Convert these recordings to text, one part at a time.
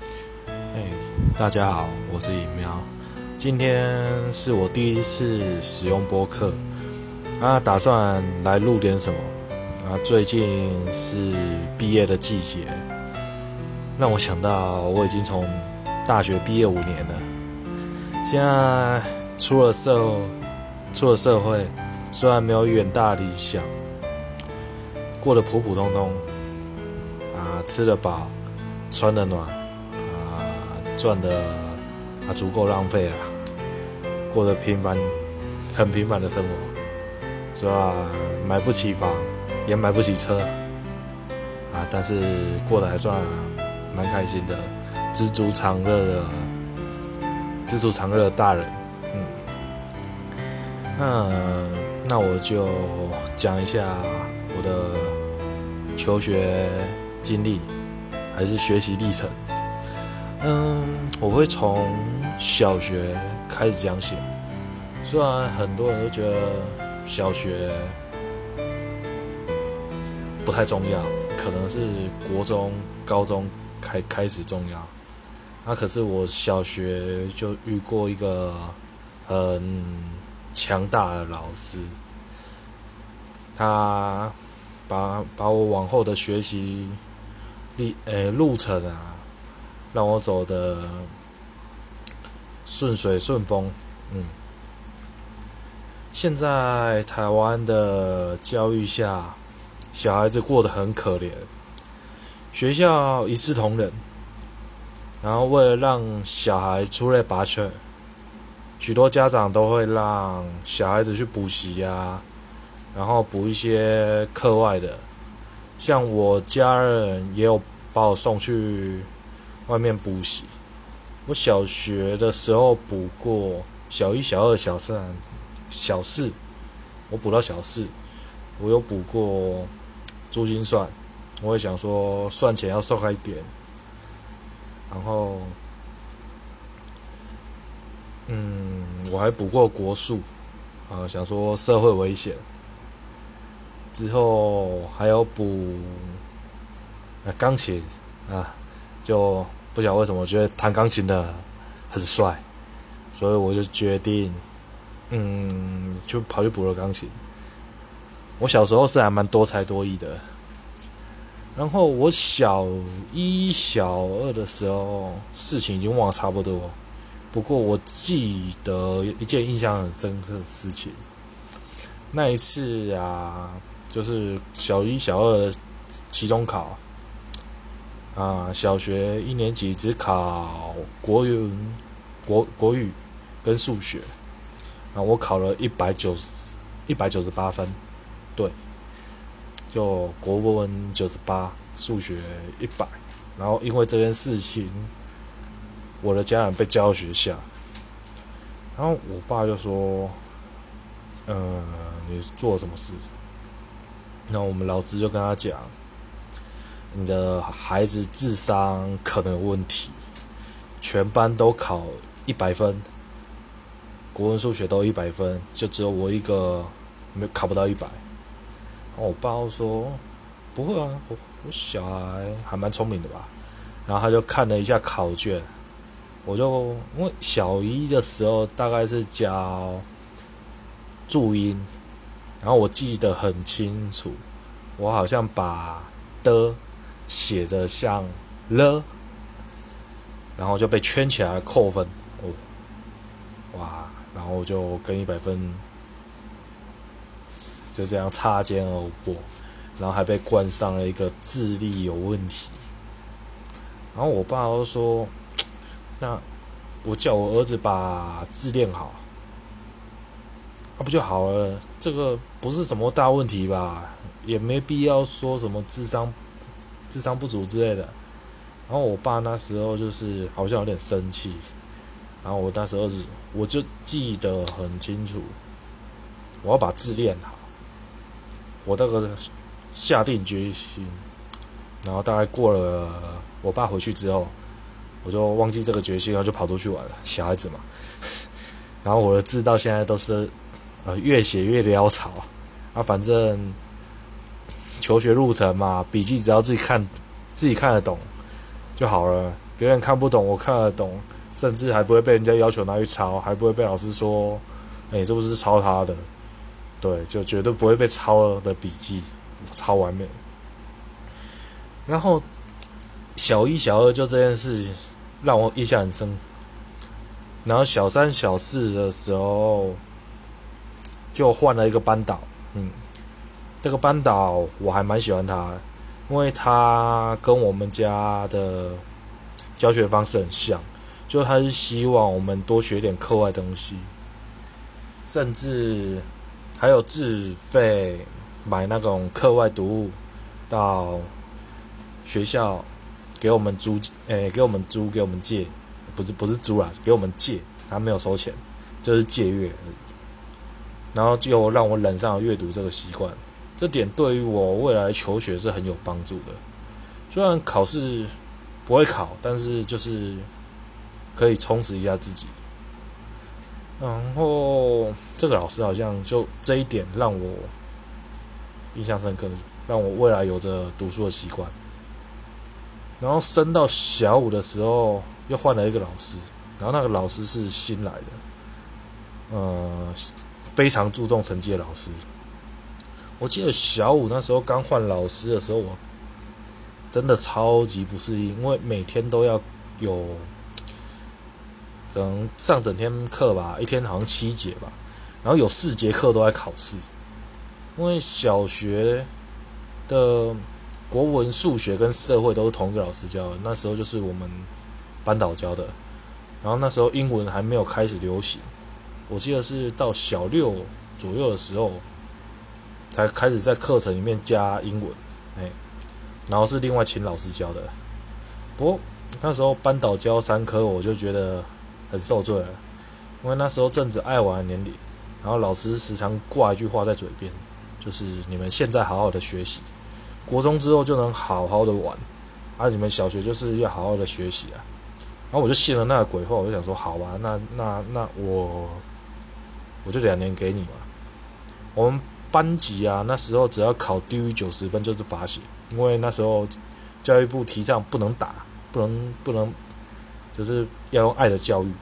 哎，大家好，我是尹喵。今天是我第一次使用播客，啊，打算来录点什么。啊，最近是毕业的季节，让我想到我已经从大学毕业五年了。现在出了社，出了社会，虽然没有远大理想，过得普普通通，啊，吃得饱，穿得暖。赚的啊足够浪费了，过得平凡，很平凡的生活，是吧？买不起房，也买不起车，啊，但是过得还算蛮开心的，知足常乐的，知足常乐的大人，嗯，那那我就讲一下我的求学经历，还是学习历程。嗯，我会从小学开始讲起。虽然很多人都觉得小学不太重要，可能是国中、高中开开始重要。那可是我小学就遇过一个很强大的老师，他把把我往后的学习历呃路程啊。让我走的顺水顺风，嗯。现在台湾的教育下，小孩子过得很可怜，学校一视同仁，然后为了让小孩出类拔萃，许多家长都会让小孩子去补习呀，然后补一些课外的，像我家人也有把我送去。外面补习，我小学的时候补过小一、小二、小三、小四，我补到小四，我有补过珠心算，我也想说算钱要算开一点，然后，嗯，我还补过国术，啊，想说社会危险，之后还有补啊钢琴啊，就。不晓得为什么，我觉得弹钢琴的很帅，所以我就决定，嗯，就跑去补了钢琴。我小时候是还蛮多才多艺的，然后我小一、小二的时候，事情已经忘差不多。不过我记得一件印象很深刻的事情，那一次啊，就是小一、小二期中考。啊，小学一年级只考国语、国国语跟数学，啊，我考了一百九十、一百九十八分，对，就国文九十八，数学一百，然后因为这件事情，我的家人被叫到学校，然后我爸就说：“呃，你做了什么事？”然后我们老师就跟他讲。你的孩子智商可能有问题，全班都考一百分，国文、数学都一百分，就只有我一个没考不到一百。我爸说：“不会啊，我我小孩还蛮聪明的吧？”然后他就看了一下考卷，我就因为小一的时候大概是教注音，然后我记得很清楚，我好像把的。写的像了，然后就被圈起来扣分哦，哇！然后就跟一百分就这样擦肩而过，然后还被冠上了一个智力有问题。然后我爸都说：“那我叫我儿子把字练好，那不就好了？这个不是什么大问题吧？也没必要说什么智商。”智商不足之类的，然后我爸那时候就是好像有点生气，然后我那时候是我就记得很清楚，我要把字练好，我那个下定决心，然后大概过了我爸回去之后，我就忘记这个决心，然后就跑出去玩了，小孩子嘛，然后我的字到现在都是呃越写越潦草啊，反正。求学路程嘛，笔记只要自己看，自己看得懂，就好了，别人看不懂，我看得懂，甚至还不会被人家要求拿去抄，还不会被老师说，哎，这不是抄他的，对，就绝对不会被抄的笔记抄完美。然后小一、小二就这件事让我印象很深。然后小三、小四的时候就换了一个班导，嗯，这个班导我还蛮喜欢他，因为他跟我们家的教学方式很像，就他是希望我们多学点课外东西，甚至还有自费买那种课外读物到学校给我们租，诶，给我们租，给我们借。不是不是租啦，给我们借，他没有收钱，就是借阅，然后就让我染上了阅读这个习惯，这点对于我未来求学是很有帮助的。虽然考试不会考，但是就是可以充实一下自己。然后这个老师好像就这一点让我印象深刻，让我未来有着读书的习惯。然后升到小五的时候。又换了一个老师，然后那个老师是新来的，呃，非常注重成绩的老师。我记得小五那时候刚换老师的时候，我真的超级不适应，因为每天都要有，可能上整天课吧，一天好像七节吧，然后有四节课都在考试。因为小学的国文、数学跟社会都是同一个老师教的，那时候就是我们。班导教的，然后那时候英文还没有开始流行，我记得是到小六左右的时候，才开始在课程里面加英文，哎，然后是另外请老师教的。不过那时候班导教三科，我就觉得很受罪了，因为那时候正值爱玩的年龄，然后老师时常挂一句话在嘴边，就是你们现在好好的学习，国中之后就能好好的玩，而你们小学就是要好好的学习啊。然后我就信了那个鬼话，我就想说，好吧，那那那我我就两年给你嘛。我们班级啊，那时候只要考低于九十分就是罚写，因为那时候教育部提倡不能打，不能不能，就是要用爱的教育。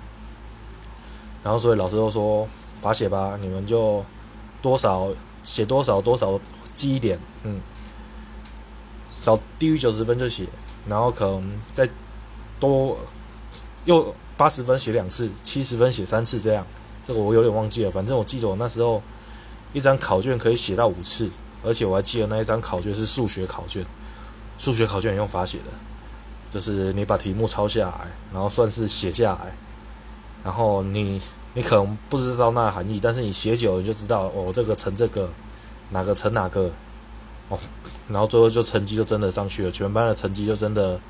然后所以老师都说罚写吧，你们就多少写多少多少记一点，嗯，少低于九十分就写，然后可能再多。又八十分写两次，七十分写三次，这样，这个我有点忘记了。反正我记得我那时候一张考卷可以写到五次，而且我还记得那一张考卷是数学考卷，数学考卷也用法写的，就是你把题目抄下来，然后算是写下来，然后你你可能不知道那含义，但是你写久了就知道哦，这个乘这个，哪个乘哪个，哦，然后最后就成绩就真的上去了，全班的成绩就真的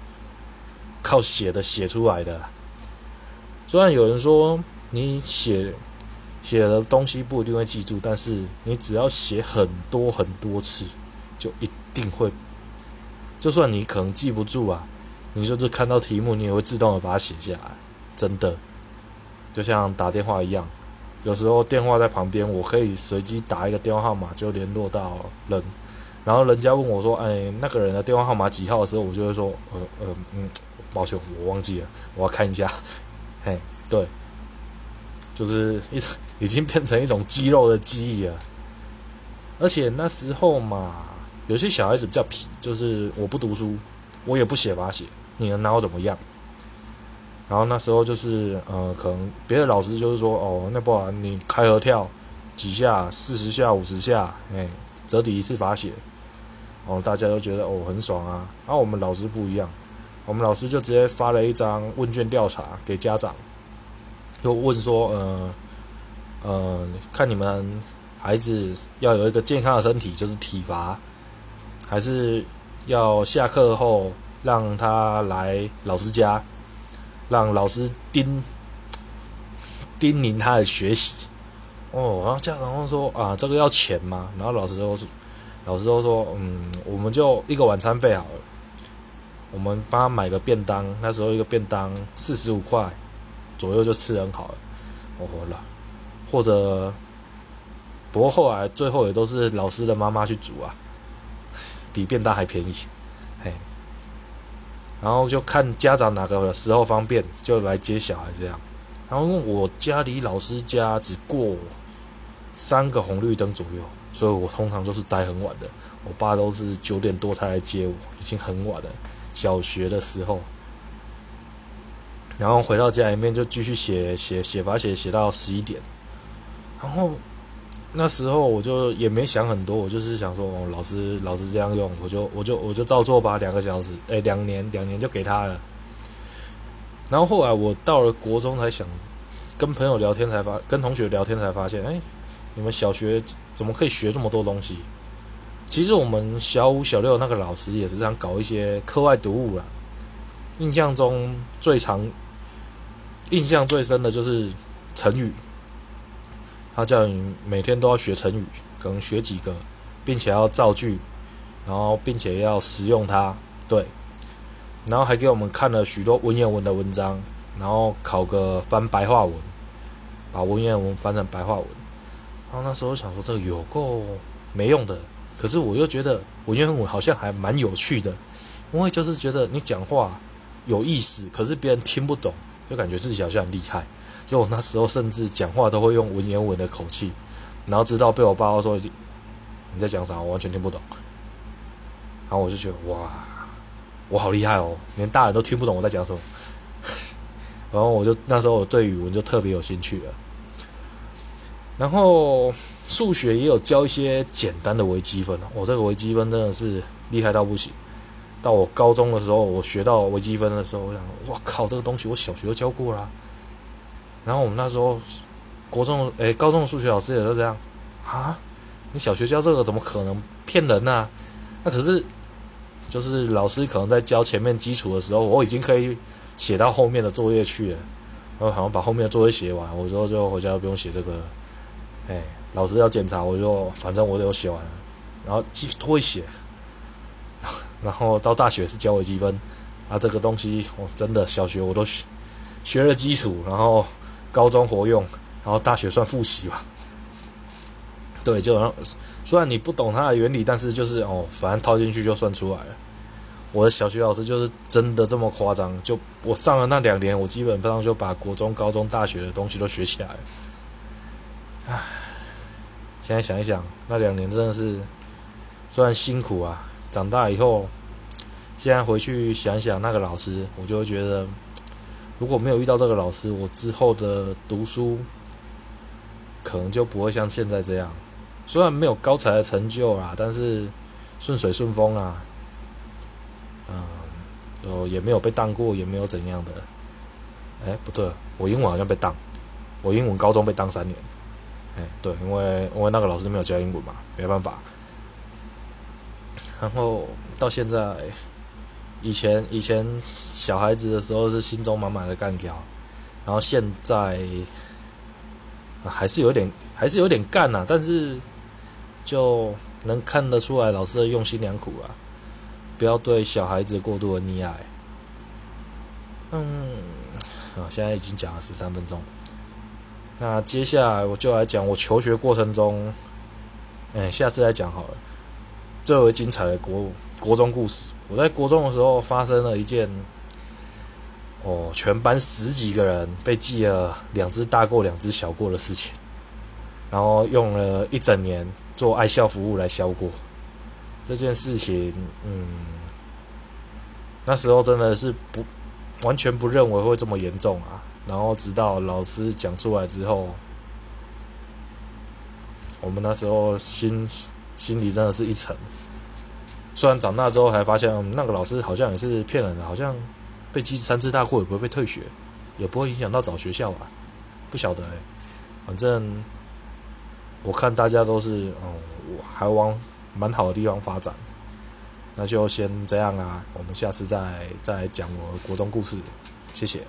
靠写的写出来的。虽然有人说你写写的东西不一定会记住，但是你只要写很多很多次，就一定会。就算你可能记不住啊，你就是看到题目，你也会自动的把它写下来。真的，就像打电话一样，有时候电话在旁边，我可以随机打一个电话号码就联络到人，然后人家问我说：“哎，那个人的电话号码几号？”的时候，我就会说：“呃呃嗯，抱歉，我忘记了，我要看一下。”嘿，对，就是一已经变成一种肌肉的记忆了。而且那时候嘛，有些小孩子比较皮，就是我不读书，我也不写把写，你能拿我怎么样？然后那时候就是，呃，可能别的老师就是说，哦，那不然你开合跳几下，四十下、五十下，哎，折抵一次罚写，哦，大家都觉得哦很爽啊。然后我们老师不一样。我们老师就直接发了一张问卷调查给家长，就问说，呃，呃，看你们孩子要有一个健康的身体，就是体罚，还是要下课后让他来老师家，让老师叮叮咛他的学习。哦，然后家长说啊，这个要钱吗？然后老师都老师都说，嗯，我们就一个晚餐费好了。我们帮他买个便当，那时候一个便当四十五块左右就吃很好了，我活了。或者，不过后来最后也都是老师的妈妈去煮啊，比便当还便宜，嘿。然后就看家长哪个时候方便，就来接小孩这样。然后我家离老师家只过三个红绿灯左右，所以我通常都是待很晚的。我爸都是九点多才来接我，已经很晚了。小学的时候，然后回到家里面就继续写写写法写写到十一点，然后。那时候我就也没想很多，我就是想说，哦，老师老师这样用，我就我就我就照做吧，两个小时，哎，两年两年就给他了。然后后来我到了国中才想，跟朋友聊天才发，跟同学聊天才发现，哎，你们小学怎么可以学这么多东西？其实我们小五小六那个老师也是这样搞一些课外读物啦。印象中最长、印象最深的就是成语。他叫你每天都要学成语，可能学几个，并且要造句，然后并且要使用它，对，然后还给我们看了许多文言文的文章，然后考个翻白话文，把文言文翻成白话文。然后那时候想说这个有够没用的，可是我又觉得文言文好像还蛮有趣的，因为就是觉得你讲话有意思，可是别人听不懂，就感觉自己好像很厉害。就我那时候甚至讲话都会用文言文的口气，然后直到被我爸爸说你在讲啥，我完全听不懂。然后我就觉得哇，我好厉害哦，连大人都听不懂我在讲什么。然后我就那时候我对语文就特别有兴趣了。然后数学也有教一些简单的微积分，我这个微积分真的是厉害到不行。到我高中的时候，我学到微积分的时候，我想，哇靠，这个东西我小学都教过啦。然后我们那时候，国中诶，高中的数学老师也是这样，啊，你小学教这个怎么可能骗人呢？那可是，就是老师可能在教前面基础的时候，我已经可以写到后面的作业去了，然后好像把后面的作业写完，我说就回家不用写这个，哎，老师要检查，我就反正我都写完了，然后记会写，然后到大学是教微积分，啊，这个东西我真的小学我都学了基础，然后。高中活用，然后大学算复习吧。对，就让虽然你不懂它的原理，但是就是哦，反正套进去就算出来了。我的小学老师就是真的这么夸张，就我上了那两年，我基本上就把国中、高中、大学的东西都学起来了。唉，现在想一想，那两年真的是虽然辛苦啊，长大以后，现在回去想想那个老师，我就会觉得。如果没有遇到这个老师，我之后的读书可能就不会像现在这样。虽然没有高才的成就啦，但是顺水顺风啊，嗯，哦，也没有被当过，也没有怎样的。哎，不对，我英文好像被当，我英文高中被当三年。哎，对，因为因为那个老师没有教英文嘛，没办法。然后到现在。以前以前小孩子的时候是心中满满的干掉，然后现在还是有点还是有点干呐，但是就能看得出来老师的用心良苦啊，不要对小孩子过度的溺爱。嗯，啊，现在已经讲了十三分钟，那接下来我就来讲我求学过程中，哎，下次再讲好了，最为精彩的国国中故事。我在国中的时候发生了一件，哦，全班十几个人被记了两只大过两只小过的事情，然后用了一整年做爱校服务来消过这件事情。嗯，那时候真的是不完全不认为会这么严重啊。然后直到老师讲出来之后，我们那时候心心里真的是一沉。虽然长大之后还发现，那个老师好像也是骗人的，好像被记三次大过也不会被退学，也不会影响到找学校吧？不晓得哎，反正我看大家都是哦，还往蛮好的地方发展，那就先这样啊，我们下次再再讲我国中故事，谢谢。